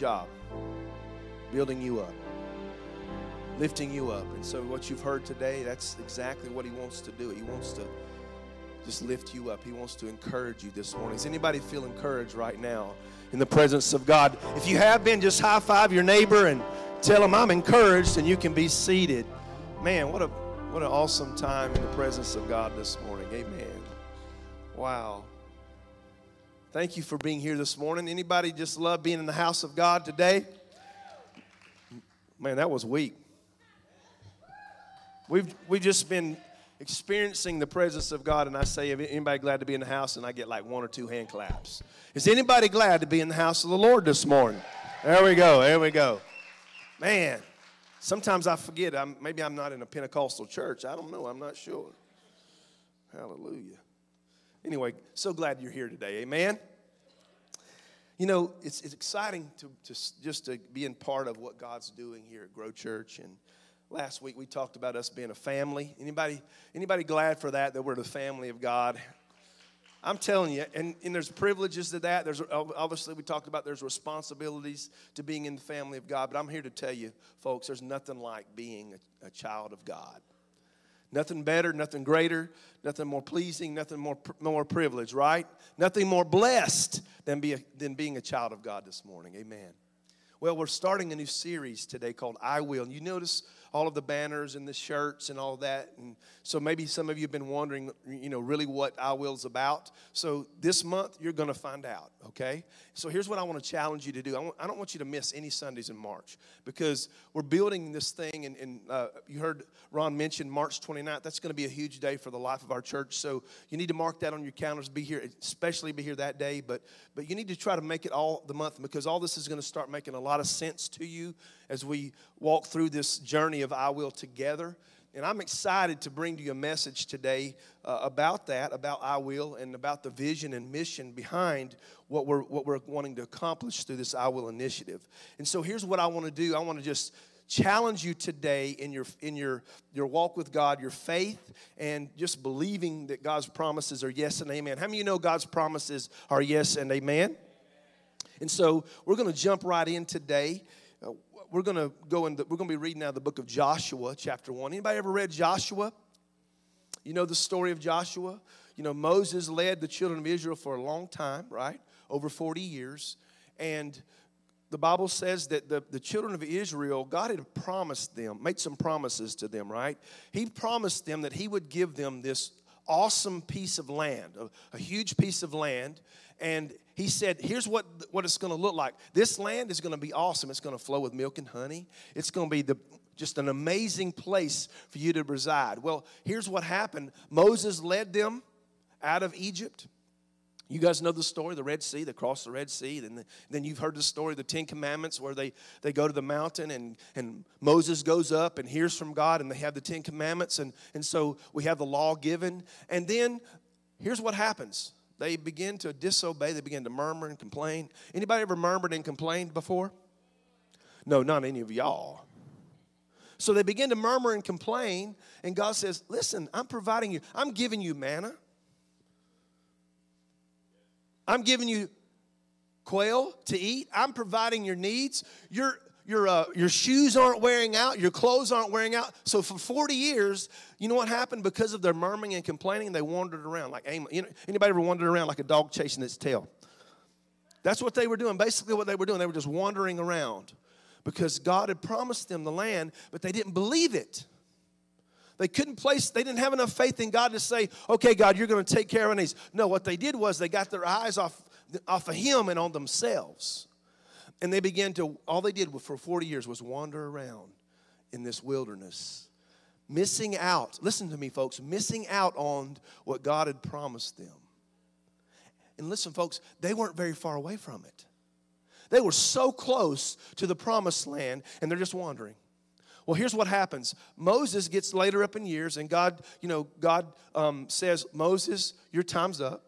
job building you up, lifting you up. And so, what you've heard today, that's exactly what He wants to do. He wants to just lift you up. He wants to encourage you this morning. Does anybody feel encouraged right now in the presence of God? If you have been, just high five your neighbor and tell him I'm encouraged and you can be seated. Man, what a what an awesome time in the presence of God this morning. Amen. Wow. Thank you for being here this morning. Anybody just love being in the house of God today? Man, that was weak. We've we've just been experiencing the presence of God, and I say, anybody glad to be in the house? And I get like one or two hand claps. Is anybody glad to be in the house of the Lord this morning? There we go. There we go. Man, sometimes I forget. I'm, maybe I'm not in a Pentecostal church. I don't know. I'm not sure. Hallelujah. Anyway, so glad you're here today. Amen. You know, it's, it's exciting to, to just to be in part of what God's doing here at Grow Church and Last week we talked about us being a family. Anybody, anybody glad for that, that we're the family of God? I'm telling you, and, and there's privileges to that. There's obviously we talked about there's responsibilities to being in the family of God, but I'm here to tell you, folks, there's nothing like being a, a child of God. Nothing better, nothing greater, nothing more pleasing, nothing more more privileged, right? Nothing more blessed than, be a, than being a child of God this morning. Amen. Well, we're starting a new series today called I Will. And you notice all of the banners and the shirts and all that. And so maybe some of you have been wondering, you know, really what I Will's about. So this month, you're going to find out, okay? So here's what I want to challenge you to do. I, don't want you to miss any Sundays in March because we're building this thing. And, and uh, you heard Ron mention March 29th. That's going to be a huge day for the life of our church. So you need to mark that on your calendars. Be here, especially be here that day. But, but you need to try to make it all the month because all this is going to start making a lot of sense to you as we walk through this journey of I Will together. And I'm excited to bring to you a message today uh, about that, about I Will, and about the vision and mission behind what we're, what we're wanting to accomplish through this I Will initiative. And so here's what I want to do I want to just challenge you today in your in your your walk with God, your faith, and just believing that God's promises are yes and amen. How many of you know God's promises are yes and amen? And so we're going to jump right in today we're going to go in, the, we're going to be reading now the book of Joshua, chapter 1. Anybody ever read Joshua? You know the story of Joshua? You know, Moses led the children of Israel for a long time, right? Over 40 years. And the Bible says that the, the children of Israel, God had promised them, made some promises to them, right? He promised them that He would give them this awesome piece of land, a, a huge piece of land, and he said, Here's what, what it's going to look like. This land is going to be awesome. It's going to flow with milk and honey. It's going to be the, just an amazing place for you to reside. Well, here's what happened Moses led them out of Egypt. You guys know the story, the Red Sea, they crossed the Red Sea. Then, the, then you've heard the story, of the Ten Commandments, where they, they go to the mountain and, and Moses goes up and hears from God and they have the Ten Commandments. And, and so we have the law given. And then here's what happens they begin to disobey, they begin to murmur and complain. Anybody ever murmured and complained before? No, not any of y'all. So they begin to murmur and complain, and God says, Listen, I'm providing you, I'm giving you manna. I'm giving you quail to eat. I'm providing your needs. Your, your, uh, your shoes aren't wearing out. Your clothes aren't wearing out. So for 40 years, you know what happened? Because of their murmuring and complaining, they wandered around like you know, anybody ever wandered around like a dog chasing its tail? That's what they were doing. Basically, what they were doing, they were just wandering around because God had promised them the land, but they didn't believe it. They couldn't place, they didn't have enough faith in God to say, okay, God, you're going to take care of these. No, what they did was they got their eyes off, off of Him and on themselves. And they began to, all they did for 40 years was wander around in this wilderness, missing out. Listen to me, folks, missing out on what God had promised them. And listen, folks, they weren't very far away from it. They were so close to the promised land, and they're just wandering. Well, here's what happens. Moses gets later up in years, and God, you know, God um, says, Moses, your time's up.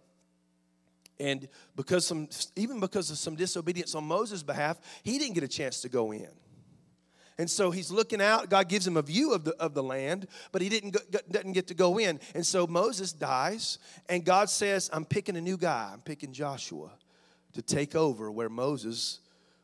And because some, even because of some disobedience on Moses' behalf, he didn't get a chance to go in. And so he's looking out. God gives him a view of the, of the land, but he didn't, go, doesn't get to go in. And so Moses dies, and God says, I'm picking a new guy. I'm picking Joshua to take over where Moses,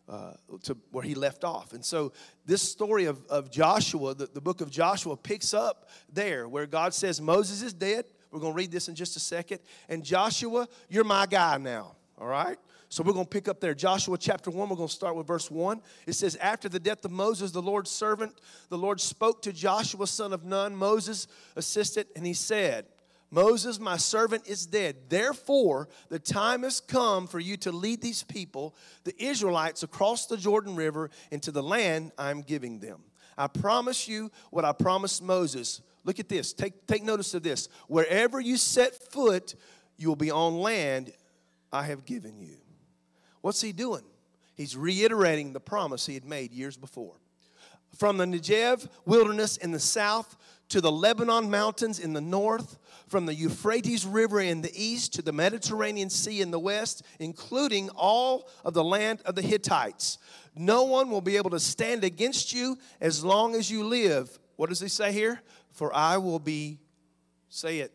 uh, to where he left off. And so this story of, of Joshua, the, the book of Joshua, picks up there where God says, Moses is dead. We're going to read this in just a second. And Joshua, you're my guy now, all right? So we're going to pick up there. Joshua chapter 1, we're going to start with verse 1. It says, After the death of Moses, the Lord's servant, the Lord spoke to Joshua, son of Nun, Moses' assistant, and he said, Moses, my servant, is dead. Therefore, the time has come for you to lead these people, the Israelites, across the Jordan River into the land I'm giving them. I promise you what I promised Moses. Look at this. Take, take notice of this. Wherever you set foot, you will be on land I have given you. What's he doing? He's reiterating the promise he had made years before. From the Negev wilderness in the south to the Lebanon mountains in the north, from the Euphrates River in the east to the Mediterranean Sea in the west, including all of the land of the Hittites. No one will be able to stand against you as long as you live. What does he say here? For I will be, say it,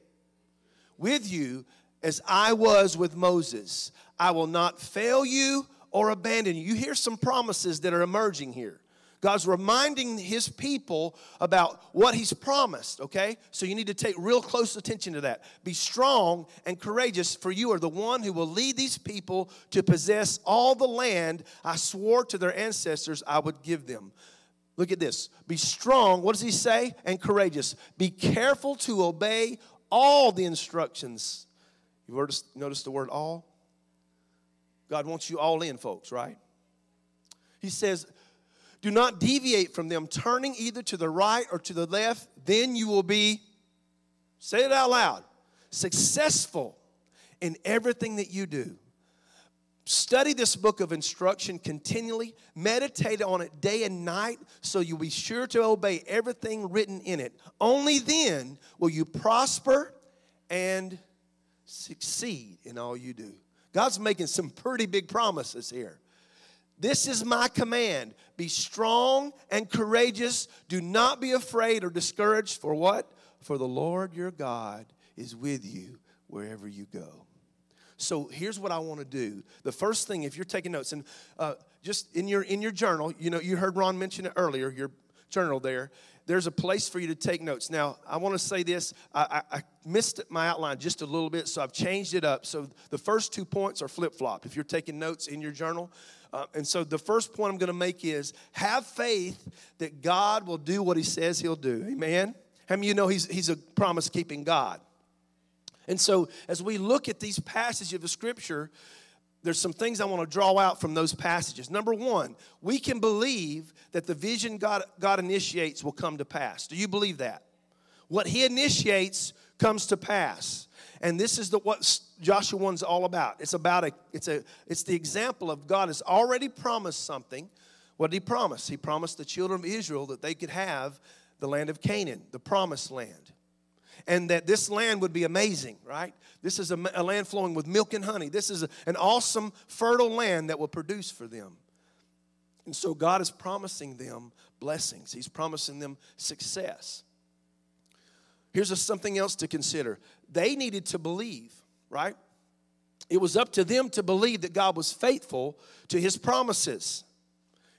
with you as I was with Moses. I will not fail you or abandon you. You hear some promises that are emerging here. God's reminding his people about what he's promised, okay? So you need to take real close attention to that. Be strong and courageous, for you are the one who will lead these people to possess all the land I swore to their ancestors I would give them. Look at this. Be strong, what does he say? And courageous. Be careful to obey all the instructions. You've noticed the word all? God wants you all in, folks, right? He says, do not deviate from them, turning either to the right or to the left. Then you will be, say it out loud, successful in everything that you do. Study this book of instruction continually. Meditate on it day and night so you'll be sure to obey everything written in it. Only then will you prosper and succeed in all you do. God's making some pretty big promises here. This is my command. Be strong and courageous. Do not be afraid or discouraged. For what? For the Lord your God is with you wherever you go. So here's what I want to do. The first thing, if you're taking notes, and uh, just in your in your journal, you know, you heard Ron mention it earlier. Your journal there. There's a place for you to take notes. Now, I want to say this. I, I, I missed my outline just a little bit, so I've changed it up. So the first two points are flip flop. If you're taking notes in your journal, uh, and so the first point I'm going to make is have faith that God will do what he says he'll do. Amen? How many of you know he's, he's a promise keeping God? And so as we look at these passages of the scripture, there's some things I want to draw out from those passages. Number one, we can believe that the vision God, God initiates will come to pass. Do you believe that? What he initiates comes to pass. And this is the what Joshua 1's all about. It's about a it's a it's the example of God has already promised something. What did he promise? He promised the children of Israel that they could have the land of Canaan, the promised land. And that this land would be amazing, right? This is a, a land flowing with milk and honey. This is a, an awesome, fertile land that will produce for them. And so God is promising them blessings, He's promising them success. Here's a, something else to consider they needed to believe, right? It was up to them to believe that God was faithful to his promises.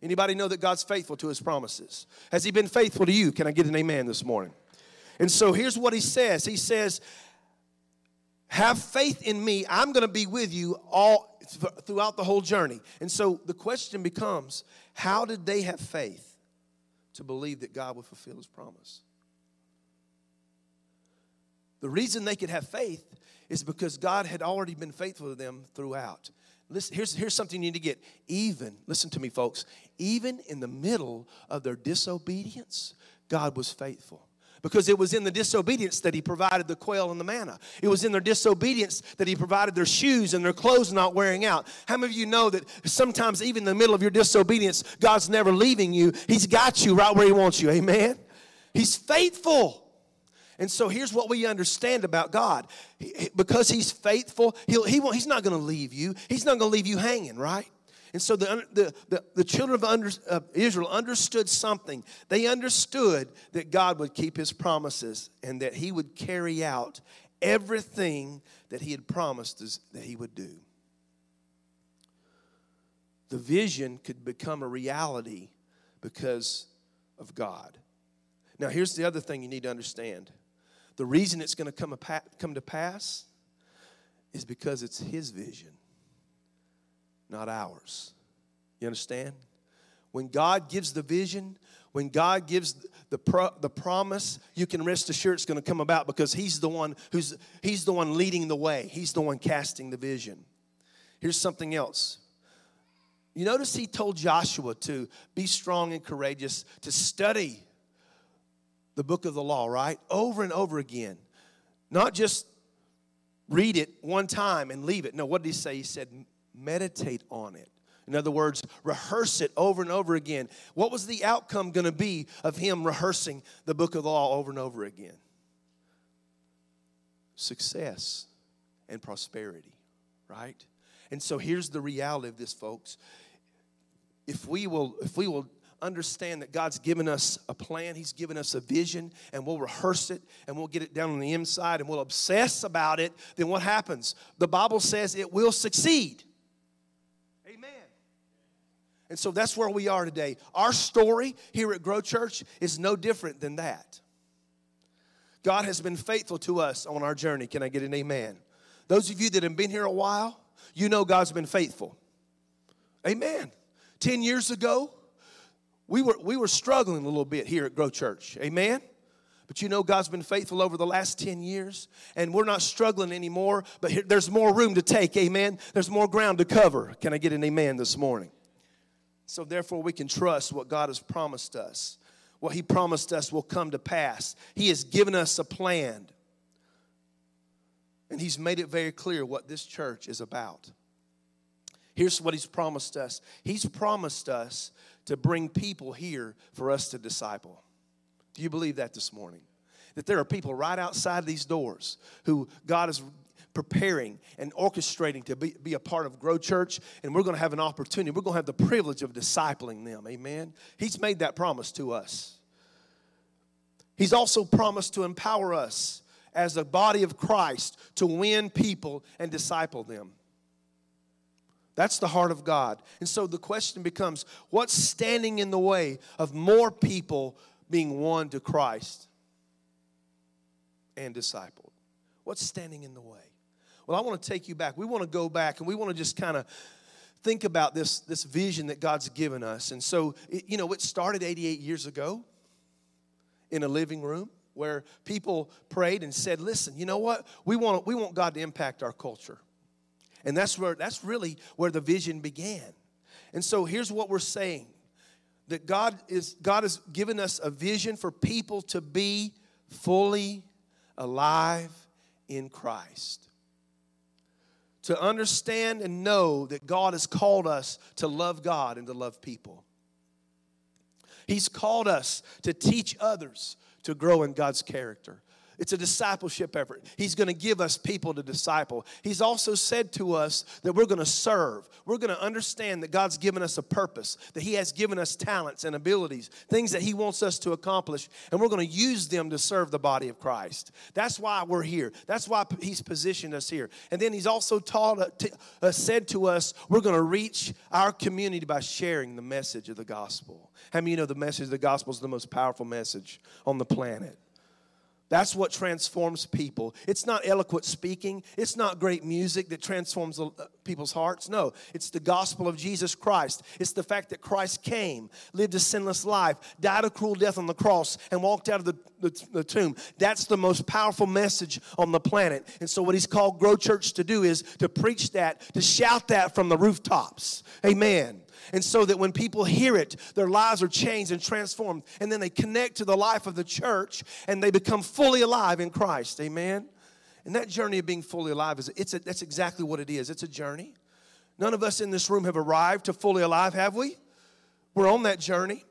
Anybody know that God's faithful to his promises? Has he been faithful to you? Can I get an amen this morning? And so here's what he says. He says, "Have faith in me. I'm going to be with you all throughout the whole journey." And so the question becomes, how did they have faith to believe that God would fulfill his promise? The reason they could have faith is because God had already been faithful to them throughout. Listen, here's, here's something you need to get. Even, listen to me, folks, even in the middle of their disobedience, God was faithful because it was in the disobedience that he provided the quail and the manna. It was in their disobedience that he provided their shoes and their clothes not wearing out. How many of you know that sometimes, even in the middle of your disobedience, God's never leaving you? He's got you right where he wants you. Amen? He's faithful. And so here's what we understand about God. Because He's faithful, he'll, he won't, He's not going to leave you. He's not going to leave you hanging, right? And so the, the, the, the children of, under, Israel understood something. They understood that God would keep His promises and that He would carry out everything that He had promised us that He would do. the vision could become a reality because of God. Now, here's the other thing you need to understand the reason it's going to come, come to pass is because it's His vision, not ours. You understand? When God gives the vision, when God gives the, pro, the promise, you can rest assured it's going to come about because He's the one who's He's the one leading the way. He's the one casting the vision. Here's something else. You notice He told Joshua to be strong and courageous, to study the book of the law, right? Over and over again. Not just read it one time and leave it. No, what did he say? He said, meditate on it. In other words, rehearse it over and over again. What was the outcome going to be of him rehearsing the book of the law over and over again? Success and prosperity, right? And so here's the reality of this, folks. If we will, if we will understand that God's given us a plan, He's given us a vision, and we'll rehearse it and we'll get it down on the inside and we'll obsess about it, then what happens? The Bible says it will succeed. And so that's where we are today. Our story here at Grow Church is no different than that. God has been faithful to us on our journey. Can I get an amen? Those of you that have been here a while, you know God's been faithful. Amen. 10 years ago, we were, we were struggling a little bit here at Grow Church. Amen? But you know, God's been faithful over the last 10 years, and we're not struggling anymore, but here, there's more room to take. Amen? There's more ground to cover. Can I get an amen this morning? So, therefore, we can trust what God has promised us. What He promised us will come to pass. He has given us a plan, and He's made it very clear what this church is about. Here's what He's promised us He's promised us to bring people here for us to disciple. Do you believe that this morning? That there are people right outside these doors who God is preparing and orchestrating to be, be a part of Grow Church, and we're going to have an opportunity. We're going to have the privilege of discipling them. Amen. He's made that promise to us. He's also promised to empower us as a body of Christ to win people and disciple them. That's the heart of God. And so the question becomes what's standing in the way of more people being won to Christ and discipled? What's standing in the way? Well, I want to take you back. We want to go back and we want to just kind of think about this, this vision that God's given us. And so, it, you know, it started 88 years ago in a living room where people prayed and said, listen, you know what? We want, we want God to impact our culture. And that's where that's really where the vision began. And so here's what we're saying. That God is God has given us a vision for people to be fully alive in Christ. To understand and know that God has called us to love God and to love people. He's called us to teach others to grow in God's character. It's a discipleship effort. He's going to give us people to disciple. He's also said to us that we're going to serve. We're going to understand that God's given us a purpose, that He has given us talents and abilities, things that He wants us to accomplish, and we're going to use them to serve the body of Christ. That's why we're here. That's why He's positioned us here. And then He's also taught, uh, uh, said to us, we're going to reach our community by sharing the message of the gospel. How many you know the message of the gospel is the most powerful message on the planet? That's what transforms people. It's not eloquent speaking. It's not great music that transforms uh, people's hearts. No, it's the gospel of Jesus Christ. It's the fact that Christ came, lived a sinless life, died a cruel death on the cross, and walked out of the, the, the tomb. That's the most powerful message on the planet. And so, what he's called Grow Church to do is to preach that, to shout that from the rooftops. Amen. And so that when people hear it, their lives are changed and transformed. And then they connect to the life of the church and they become fully alive in Christ. Amen. And that journey of being fully alive is it's a, that's exactly what it is. It's a journey. None of us in this room have arrived to fully alive, have we? We're on that journey.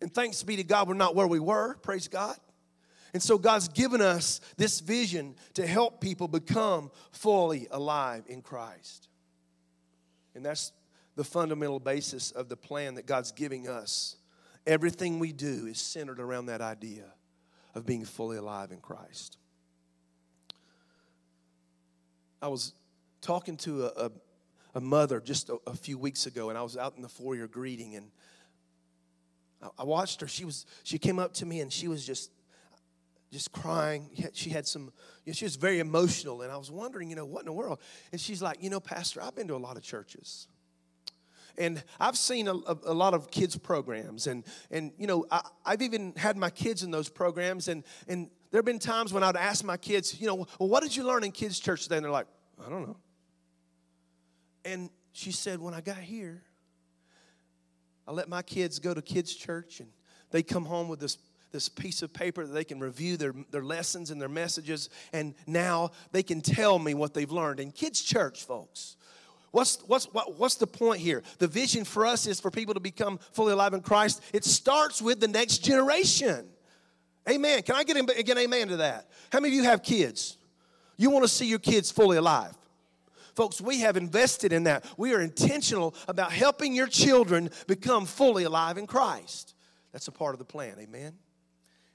And thanks be to God, we're not where we were. Praise God. And so God's given us this vision to help people become fully alive in Christ. And that's the fundamental basis of the plan that God's giving us. Everything we do is centered around that idea of being fully alive in Christ. I was talking to a, a, a mother just a, a, few weeks ago, and I was out in the foyer greeting, and I, I watched her. She was she came up to me, and she was just just crying. She had some, you know, she was very emotional, and I was wondering, you know, what in the world? And she's like, you know, Pastor, I've been to a lot of churches. And I've seen a, a, a lot of kids' programs, and, and you know, I, I've even had my kids in those programs, and, and there have been times when I'd ask my kids, you know, well, what did you learn in kids' church today? And they're like, I don't know. And she said, when I got here, I let my kids go to kids' church, and they come home with this this piece of paper that they can review their, their lessons and their messages, and now they can tell me what they've learned. In kids' church, folks, What's, what's, what, what's the point here? The vision for us is for people to become fully alive in Christ. It starts with the next generation. Amen. Can I get, get amen to that? How many of you have kids? You want to see your kids fully alive. Folks, we have invested in that. We are intentional about helping your children become fully alive in Christ. That's a part of the plan, amen?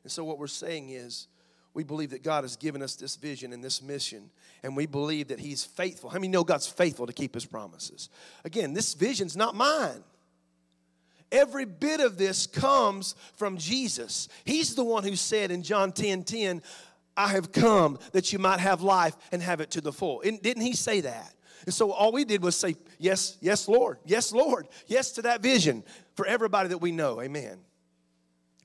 And so, what we're saying is, we believe that God has given us this vision and this mission, and we believe that He's faithful. How many know God's faithful to keep His promises? Again, this vision's not mine. Every bit of this comes from Jesus. He's the one who said in John 10 10, I have come that you might have life and have it to the full. And didn't he say that? And so all we did was say, Yes, yes, Lord, yes, Lord, yes to that vision for everybody that we know. Amen.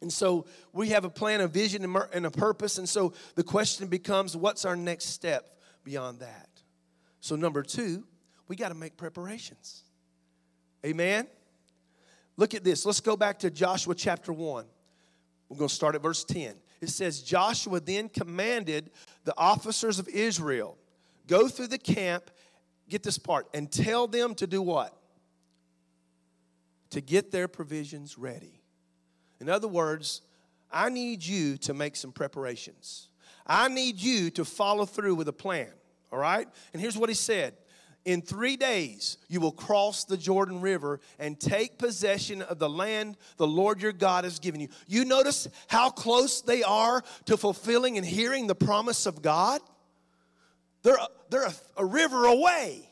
And so we have a plan, a vision, and a purpose. And so the question becomes, what's our next step beyond that? So, number two, we got to make preparations. Amen. Look at this. Let's go back to Joshua chapter 1. We're going to start at verse 10 it says, Joshua then commanded the officers of Israel, go through the camp, get this part, and tell them to do what? To get their provisions ready. In other words, I need you to make some preparations. I need you to follow through with a plan, all right? And here's what he said in three days, you will cross the Jordan River and take possession of the land the Lord your God has given you. You notice how close they are to fulfilling and hearing the promise of God? They're, they're a, a river away.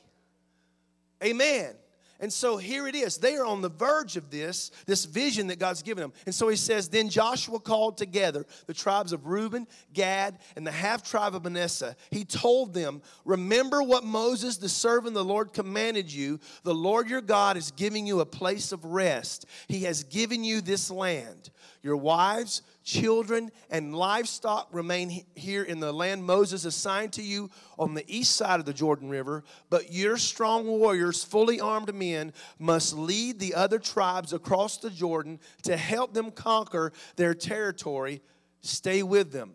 Amen. And so here it is. They are on the verge of this, this vision that God's given them. And so he says, Then Joshua called together the tribes of Reuben, Gad, and the half tribe of Manasseh. He told them, Remember what Moses, the servant of the Lord, commanded you. The Lord your God is giving you a place of rest. He has given you this land. Your wives, children, and livestock remain here in the land Moses assigned to you on the east side of the Jordan River. But your strong warriors, fully armed men, must lead the other tribes across the Jordan to help them conquer their territory. Stay with them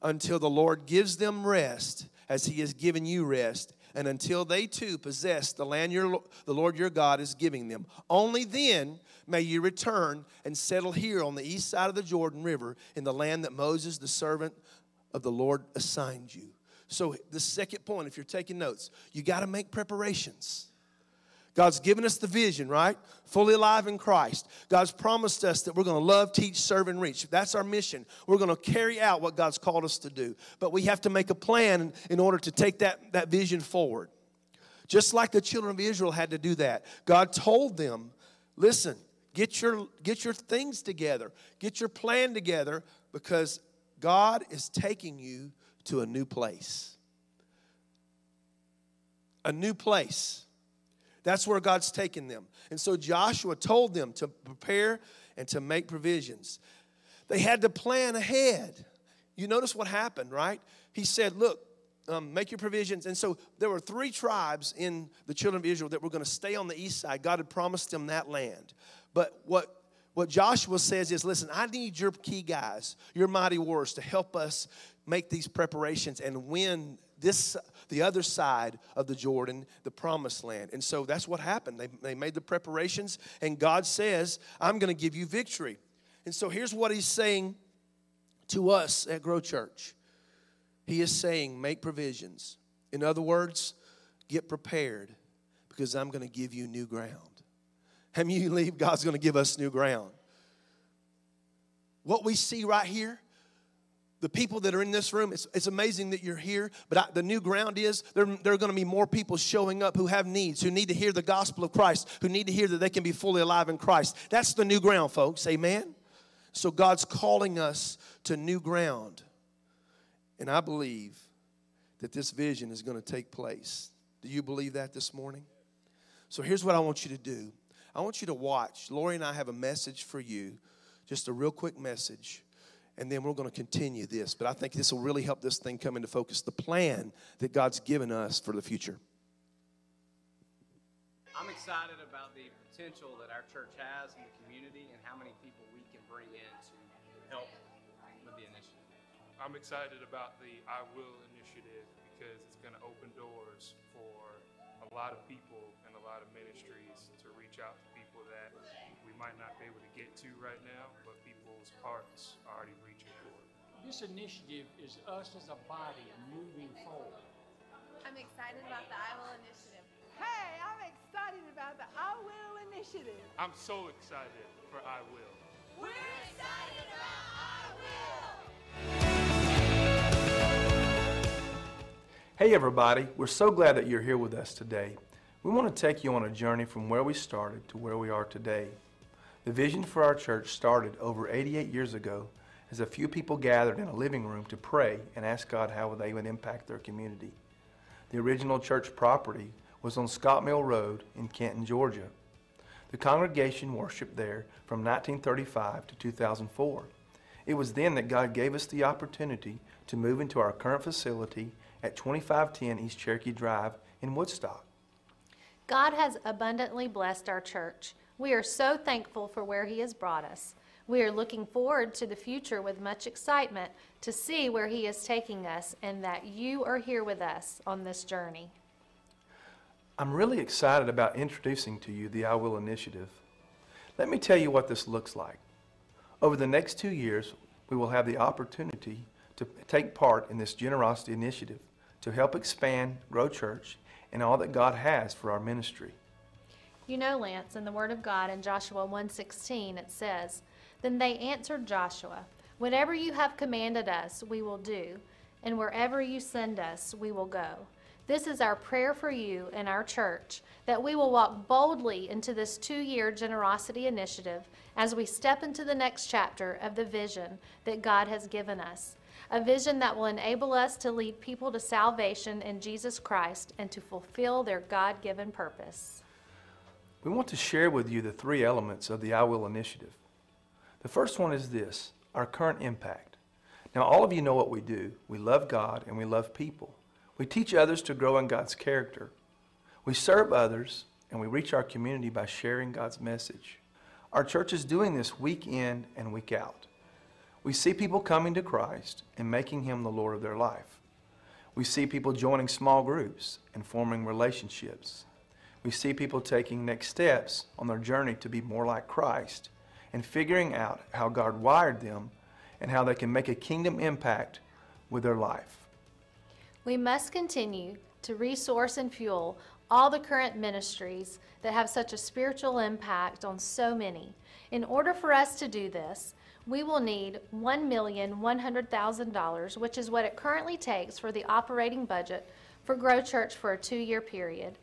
until the Lord gives them rest as he has given you rest and until they too possess the land your, the Lord your God is giving them. Only then may you return and settle here on the east side of the Jordan River in the land that Moses, the servant of the Lord, assigned you. So, the second point, if you're taking notes, you got to make preparations. God's given us the vision, right? Fully alive in Christ. God's promised us that we're going to love, teach, serve, and reach. That's our mission. We're going to carry out what God's called us to do. But we have to make a plan in order to take that, that vision forward. Just like the children of Israel had to do that. God told them, listen, get your, get your things together, get your plan together, because God is taking you to a new place. A new place. That's where God's taking them. And so Joshua told them to prepare and to make provisions. They had to plan ahead. You notice what happened, right? He said, Look, um, make your provisions. And so there were three tribes in the children of Israel that were going to stay on the east side. God had promised them that land. But what what Joshua says is, listen, I need your key guys, your mighty warriors, to help us make these preparations and win this the other side of the Jordan, the promised land. And so that's what happened. They, they made the preparations, and God says, I'm going to give you victory. And so here's what He's saying to us at Grow Church He is saying, make provisions. In other words, get prepared because I'm going to give you new ground. Many you believe God's going to give us new ground? What we see right here, the people that are in this room, it's, it's amazing that you're here, but I, the new ground is there, there are going to be more people showing up who have needs, who need to hear the gospel of Christ, who need to hear that they can be fully alive in Christ. That's the new ground, folks. Amen? So God's calling us to new ground. And I believe that this vision is going to take place. Do you believe that this morning? So here's what I want you to do I want you to watch. Lori and I have a message for you, just a real quick message and then we're going to continue this. But I think this will really help this thing come into focus the plan that God's given us for the future. I'm excited about the potential that our church has in the community and how many people we can bring in to help with the initiative. I'm excited about the I Will initiative because it's going to open doors for a lot of people and a lot of ministries to reach out to people that we might not be able to get to right now, but people's hearts are already reaching for. This initiative is us as a body moving forward. I'm excited about the I Will initiative. Hey, I'm excited about the I Will initiative. I'm so excited for I Will. We're excited about I Will. Hey, everybody, we're so glad that you're here with us today. We want to take you on a journey from where we started to where we are today. The vision for our church started over 88 years ago as a few people gathered in a living room to pray and ask God how they would impact their community. The original church property was on Scott Mill Road in Canton, Georgia. The congregation worshiped there from 1935 to 2004. It was then that God gave us the opportunity to move into our current facility at 2510 East Cherokee Drive in Woodstock. God has abundantly blessed our church. We are so thankful for where He has brought us. We are looking forward to the future with much excitement to see where He is taking us and that you are here with us on this journey. I'm really excited about introducing to you the I Will Initiative. Let me tell you what this looks like. Over the next two years, we will have the opportunity to take part in this generosity initiative to help expand, grow church, and all that God has for our ministry. You know, Lance, in the Word of God in Joshua 1:16 it says, "Then they answered Joshua, Whatever you have commanded us, we will do, and wherever you send us, we will go." This is our prayer for you and our church that we will walk boldly into this two year generosity initiative as we step into the next chapter of the vision that God has given us. A vision that will enable us to lead people to salvation in Jesus Christ and to fulfill their God given purpose. We want to share with you the three elements of the I Will initiative. The first one is this our current impact. Now, all of you know what we do. We love God and we love people. We teach others to grow in God's character. We serve others and we reach our community by sharing God's message. Our church is doing this week in and week out. We see people coming to Christ and making Him the Lord of their life. We see people joining small groups and forming relationships. We see people taking next steps on their journey to be more like Christ and figuring out how God wired them and how they can make a kingdom impact with their life. We must continue to resource and fuel all the current ministries that have such a spiritual impact on so many. In order for us to do this, we will need $1,100,000, which is what it currently takes for the operating budget for Grow Church for a two year period.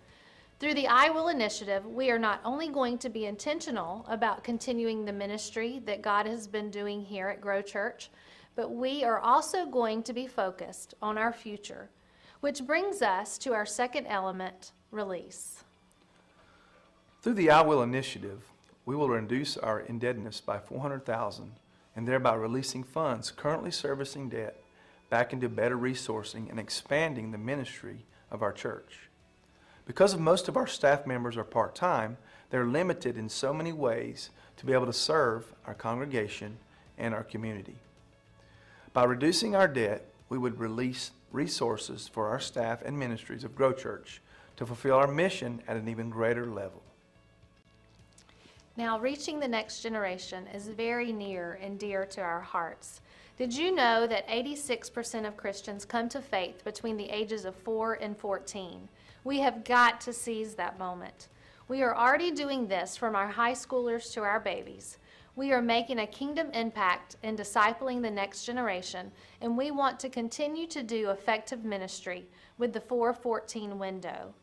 Through the I Will initiative, we are not only going to be intentional about continuing the ministry that God has been doing here at Grow Church, but we are also going to be focused on our future, which brings us to our second element release. Through the I Will initiative, we will reduce our indebtedness by 400,000 and thereby releasing funds currently servicing debt back into better resourcing and expanding the ministry of our church. Because of most of our staff members are part-time, they're limited in so many ways to be able to serve our congregation and our community. By reducing our debt, we would release resources for our staff and ministries of Grow Church to fulfill our mission at an even greater level. Now, reaching the next generation is very near and dear to our hearts. Did you know that 86% of Christians come to faith between the ages of 4 and 14? We have got to seize that moment. We are already doing this from our high schoolers to our babies. We are making a kingdom impact in discipling the next generation, and we want to continue to do effective ministry with the 414 window.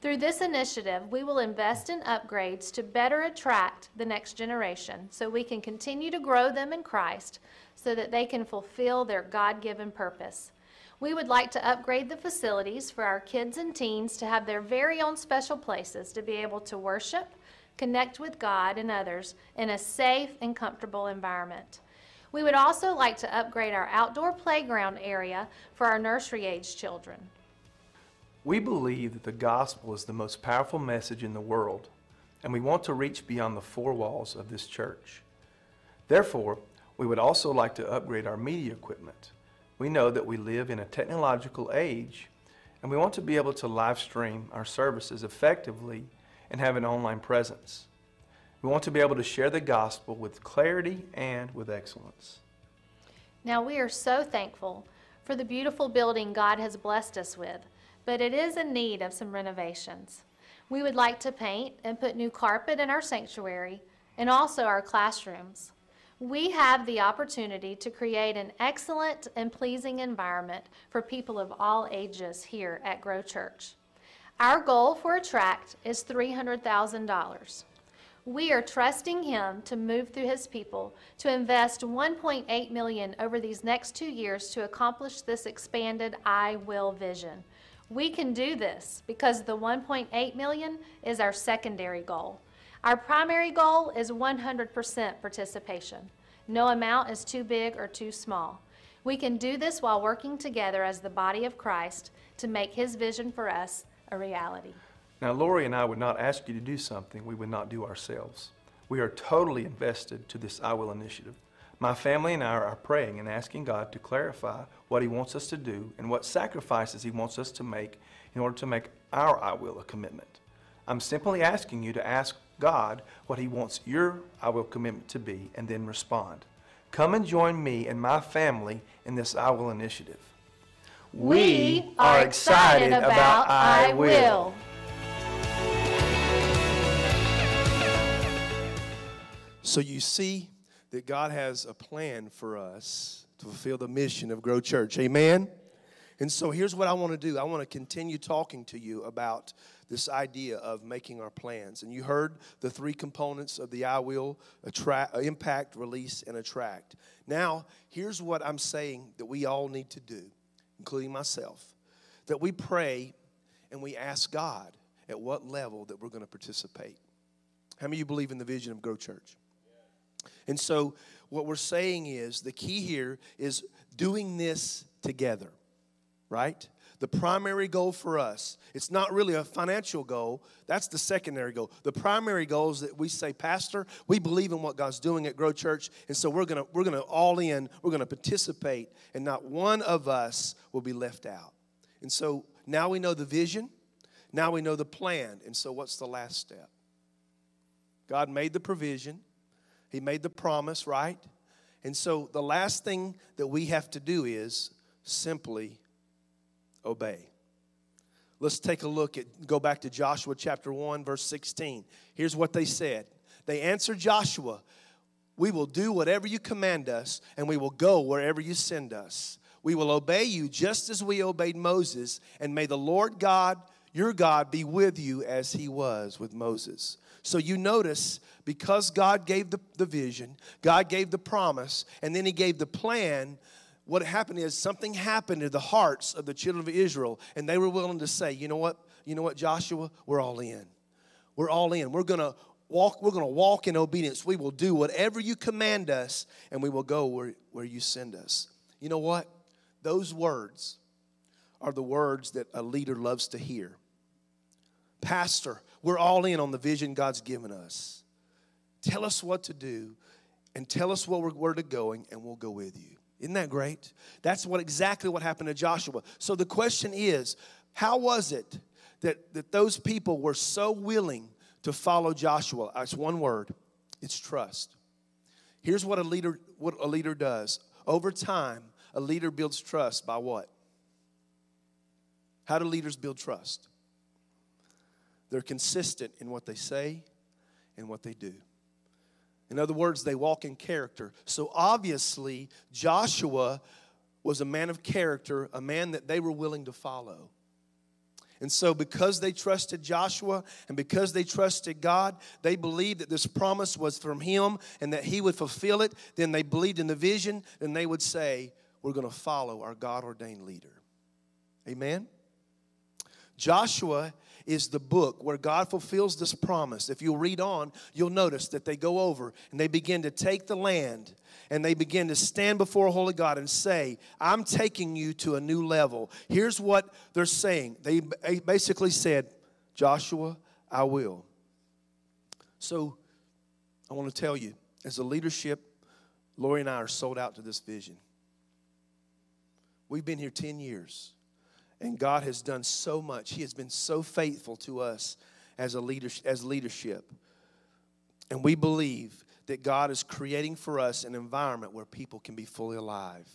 Through this initiative, we will invest in upgrades to better attract the next generation so we can continue to grow them in Christ so that they can fulfill their God given purpose. We would like to upgrade the facilities for our kids and teens to have their very own special places to be able to worship, connect with God and others in a safe and comfortable environment. We would also like to upgrade our outdoor playground area for our nursery age children. We believe that the gospel is the most powerful message in the world, and we want to reach beyond the four walls of this church. Therefore, we would also like to upgrade our media equipment. We know that we live in a technological age, and we want to be able to live stream our services effectively and have an online presence. We want to be able to share the gospel with clarity and with excellence. Now, we are so thankful for the beautiful building God has blessed us with, but it is in need of some renovations. We would like to paint and put new carpet in our sanctuary and also our classrooms. We have the opportunity to create an excellent and pleasing environment for people of all ages here at Grow Church. Our goal for attract is $300,000. We are trusting him to move through his people to invest 1.8 million over these next 2 years to accomplish this expanded I will vision. We can do this because the 1.8 million is our secondary goal. Our primary goal is 100% participation. No amount is too big or too small. We can do this while working together as the body of Christ to make his vision for us a reality. Now, Lori and I would not ask you to do something we would not do ourselves. We are totally invested to this I Will initiative. My family and I are praying and asking God to clarify what He wants us to do and what sacrifices He wants us to make in order to make our I Will a commitment. I'm simply asking you to ask God what He wants your I Will commitment to be and then respond. Come and join me and my family in this I Will initiative. We are excited about I Will. So you see that God has a plan for us to fulfill the mission of Grow Church. Amen? And so here's what I want to do I want to continue talking to you about this idea of making our plans. And you heard the three components of the I will attract, uh, impact, release, and attract. Now, here's what I'm saying that we all need to do, including myself that we pray and we ask God at what level that we're going to participate. How many of you believe in the vision of Grow Church? And so, what we're saying is the key here is doing this together, right? The primary goal for us, it's not really a financial goal. That's the secondary goal. The primary goal is that we say, Pastor, we believe in what God's doing at Grow Church, and so we're gonna we're gonna all in, we're gonna participate, and not one of us will be left out. And so now we know the vision, now we know the plan, and so what's the last step? God made the provision. He made the promise, right? And so the last thing that we have to do is simply obey. Let's take a look at, go back to Joshua chapter 1, verse 16. Here's what they said They answered Joshua, We will do whatever you command us, and we will go wherever you send us. We will obey you just as we obeyed Moses, and may the Lord God, your God, be with you as he was with Moses. So you notice because God gave the, the vision, God gave the promise, and then He gave the plan. What happened is something happened in the hearts of the children of Israel, and they were willing to say, you know what, you know what, Joshua, we're all in. We're all in. We're gonna walk, we're gonna walk in obedience. We will do whatever you command us, and we will go where, where you send us. You know what? Those words are the words that a leader loves to hear. Pastor, we're all in on the vision God's given us. Tell us what to do and tell us where we're, where to going, and we'll go with you. Isn't that great? That's what exactly what happened to Joshua. So the question is, how was it that, that those people were so willing to follow Joshua? It's one word. It's trust. Here's what a leader what a leader does. Over time, a leader builds trust by what? How do leaders build trust? They're consistent in what they say and what they do. In other words, they walk in character. So obviously, Joshua was a man of character, a man that they were willing to follow. And so, because they trusted Joshua and because they trusted God, they believed that this promise was from Him and that He would fulfill it. Then they believed in the vision, and they would say, We're going to follow our God ordained leader. Amen? Joshua is the book where God fulfills this promise. If you'll read on, you'll notice that they go over and they begin to take the land and they begin to stand before a holy God and say, I'm taking you to a new level. Here's what they're saying. They basically said, Joshua, I will. So I want to tell you, as a leadership, Lori and I are sold out to this vision. We've been here 10 years. And God has done so much. He has been so faithful to us as a leader, as leadership. And we believe that God is creating for us an environment where people can be fully alive.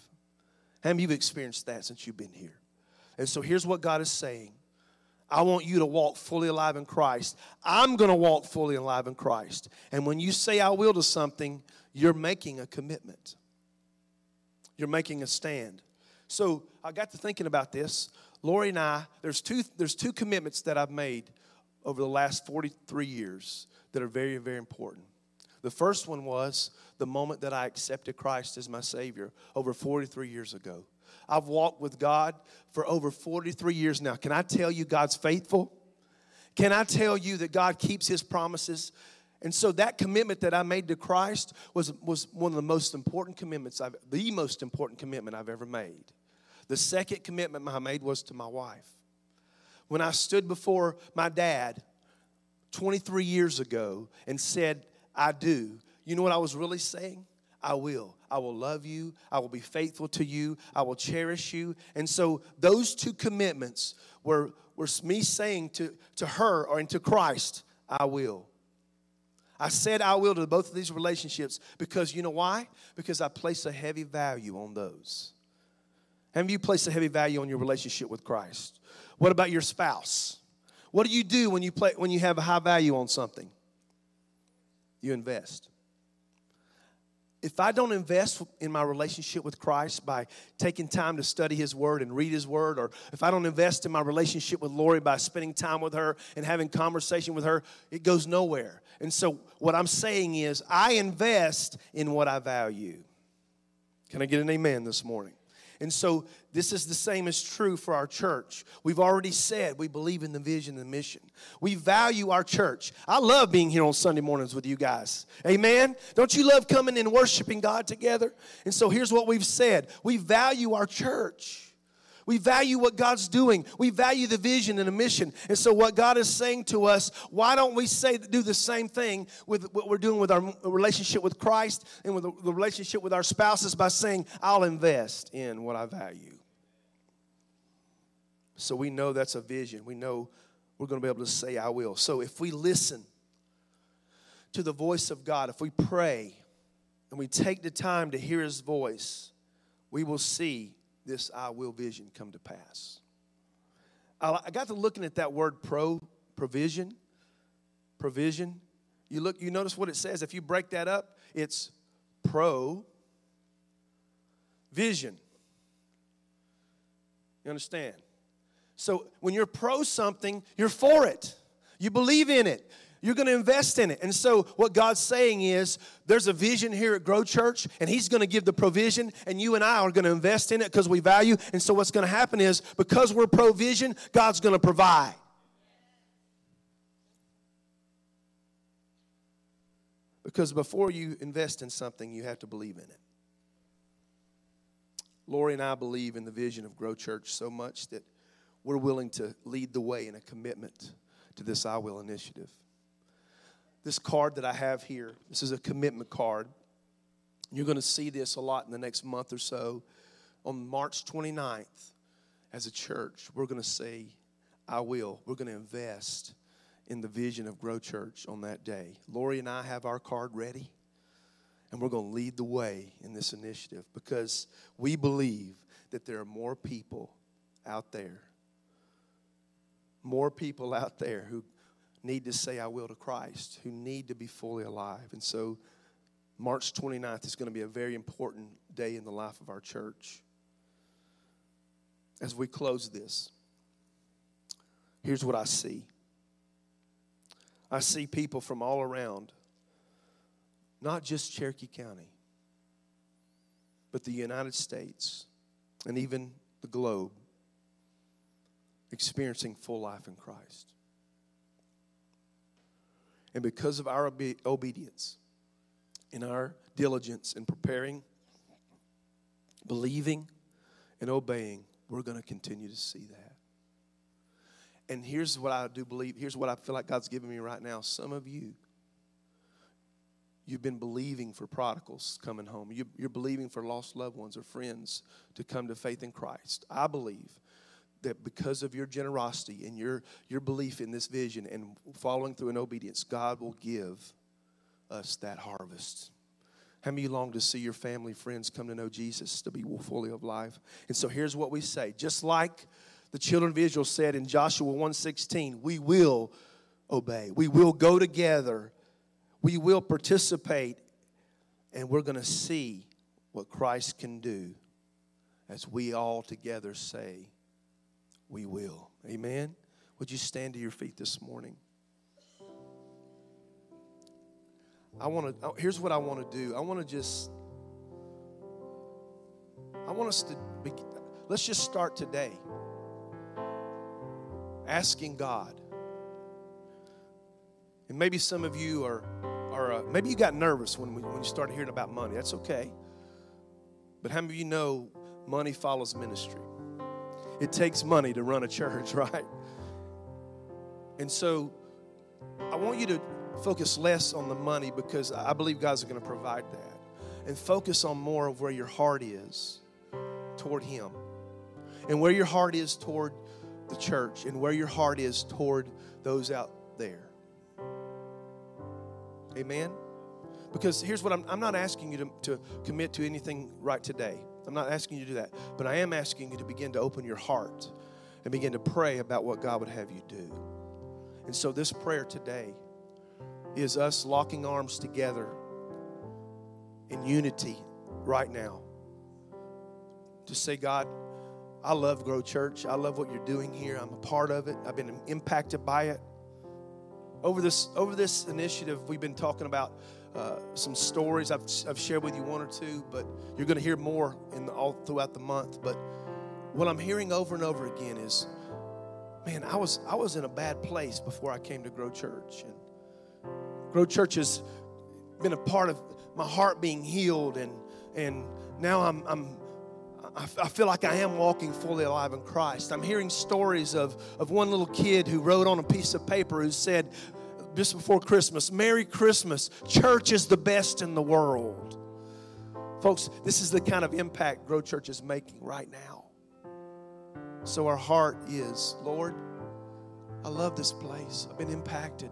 How many of you experienced that since you've been here? And so here's what God is saying. I want you to walk fully alive in Christ. I'm going to walk fully alive in Christ. And when you say I will to something, you're making a commitment. You're making a stand. So I got to thinking about this. Lori and I, there's two, there's two commitments that I've made over the last 43 years that are very, very important. The first one was the moment that I accepted Christ as my Savior over 43 years ago. I've walked with God for over 43 years now. Can I tell you God's faithful? Can I tell you that God keeps His promises? And so that commitment that I made to Christ was, was one of the most important commitments, I've, the most important commitment I've ever made. The second commitment I made was to my wife. When I stood before my dad 23 years ago and said, I do, you know what I was really saying? I will. I will love you. I will be faithful to you. I will cherish you. And so those two commitments were, were me saying to, to her or into Christ, I will. I said I will to both of these relationships because you know why? Because I place a heavy value on those. Have you placed a heavy value on your relationship with Christ? What about your spouse? What do you do when you play when you have a high value on something? You invest. If I don't invest in my relationship with Christ by taking time to study His Word and read His Word, or if I don't invest in my relationship with Lori by spending time with her and having conversation with her, it goes nowhere. And so, what I'm saying is, I invest in what I value. Can I get an amen this morning? And so this is the same as true for our church. We've already said we believe in the vision and the mission. We value our church. I love being here on Sunday mornings with you guys. Amen. Don't you love coming and worshiping God together? And so here's what we've said. We value our church. We value what God's doing. We value the vision and the mission. And so, what God is saying to us, why don't we say do the same thing with what we're doing with our relationship with Christ and with the relationship with our spouses by saying, I'll invest in what I value. So we know that's a vision. We know we're going to be able to say, I will. So if we listen to the voice of God, if we pray and we take the time to hear His voice, we will see this I will vision come to pass. I got to looking at that word pro provision, provision. You look, you notice what it says. If you break that up, it's pro vision. You understand? So when you're pro something, you're for it. You believe in it. You're going to invest in it. And so, what God's saying is there's a vision here at Grow Church, and He's going to give the provision, and you and I are going to invest in it because we value. And so, what's going to happen is because we're provision, God's going to provide. Because before you invest in something, you have to believe in it. Lori and I believe in the vision of Grow Church so much that we're willing to lead the way in a commitment to this I Will initiative this card that I have here. This is a commitment card. You're going to see this a lot in the next month or so. On March 29th, as a church, we're going to say, I will. We're going to invest in the vision of Grow Church on that day. Lori and I have our card ready, and we're going to lead the way in this initiative because we believe that there are more people out there, more people out there who need to say I will to Christ, who need to be fully alive. And so March 29th is going to be a very important day in the life of our church. As we close this, here's what I see I see people from all around, not just Cherokee County, but the United States and even the globe experiencing full life in Christ. And because of our obe- obedience, in our diligence in preparing, believing, and obeying, we're going to continue to see that. And here's what I do believe, here's what I feel like God's giving me right now. Some of you, you've been believing for prodigals coming home. You're believing for lost loved ones or friends to come to faith in Christ. I believe that because of your generosity and your, your belief in this vision and following through in obedience, God will give us that harvest. How many long to see your family, friends come to know Jesus, to be fully of life? And so here's what we say. Just like the children of Israel said in Joshua 1:16, we will obey. We will go together. We will participate and we're going to see what Christ can do as we all together say, we will. Amen. Would you stand to your feet this morning? I want to here's what I want to do. I want to just I want us to be, let's just start today asking God. And maybe some of you are, are uh, maybe you got nervous when, we, when you started hearing about money. That's okay. But how many of you know money follows ministry? It takes money to run a church, right? And so I want you to focus less on the money because I believe God's going to provide that. And focus on more of where your heart is toward Him. And where your heart is toward the church and where your heart is toward those out there. Amen? Because here's what I'm, I'm not asking you to, to commit to anything right today. I'm not asking you to do that. But I am asking you to begin to open your heart and begin to pray about what God would have you do. And so this prayer today is us locking arms together in unity right now to say, God, I love Grow Church. I love what you're doing here. I'm a part of it. I've been impacted by it. Over this, over this initiative, we've been talking about uh, some stories. I've, I've shared with you one or two, but you're going to hear more in the, all throughout the month. But what I'm hearing over and over again is, man, I was I was in a bad place before I came to Grow Church, and Grow Church has been a part of my heart being healed, and and now I'm I'm I feel like I am walking fully alive in Christ. I'm hearing stories of, of one little kid who wrote on a piece of paper who said, just before Christmas, Merry Christmas, church is the best in the world. Folks, this is the kind of impact Grow Church is making right now. So our heart is, Lord, I love this place. I've been impacted.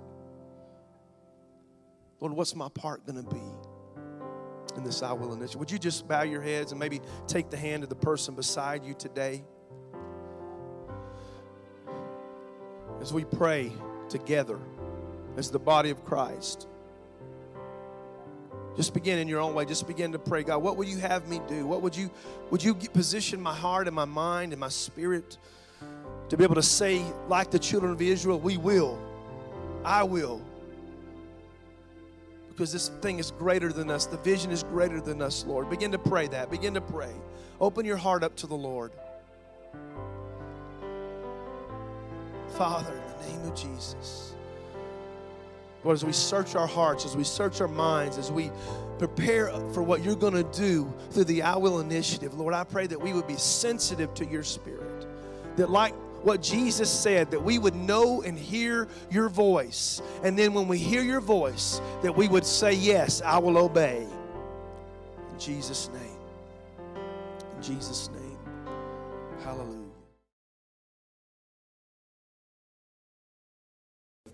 Lord, what's my part going to be? in this I Will initiative. Would you just bow your heads and maybe take the hand of the person beside you today? As we pray together as the body of Christ. Just begin in your own way. Just begin to pray, God, what would you have me do? What would you would you position my heart and my mind and my spirit to be able to say like the children of Israel, we will. I will because this thing is greater than us. The vision is greater than us, Lord. Begin to pray that. Begin to pray. Open your heart up to the Lord. Father, in the name of Jesus. Lord, as we search our hearts, as we search our minds, as we prepare for what you're going to do through the I Will initiative, Lord, I pray that we would be sensitive to your spirit. That, like what Jesus said, that we would know and hear your voice. And then when we hear your voice, that we would say, Yes, I will obey. In Jesus' name. In Jesus' name. Hallelujah.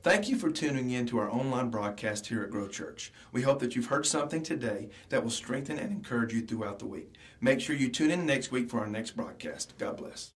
Thank you for tuning in to our online broadcast here at Grow Church. We hope that you've heard something today that will strengthen and encourage you throughout the week. Make sure you tune in next week for our next broadcast. God bless.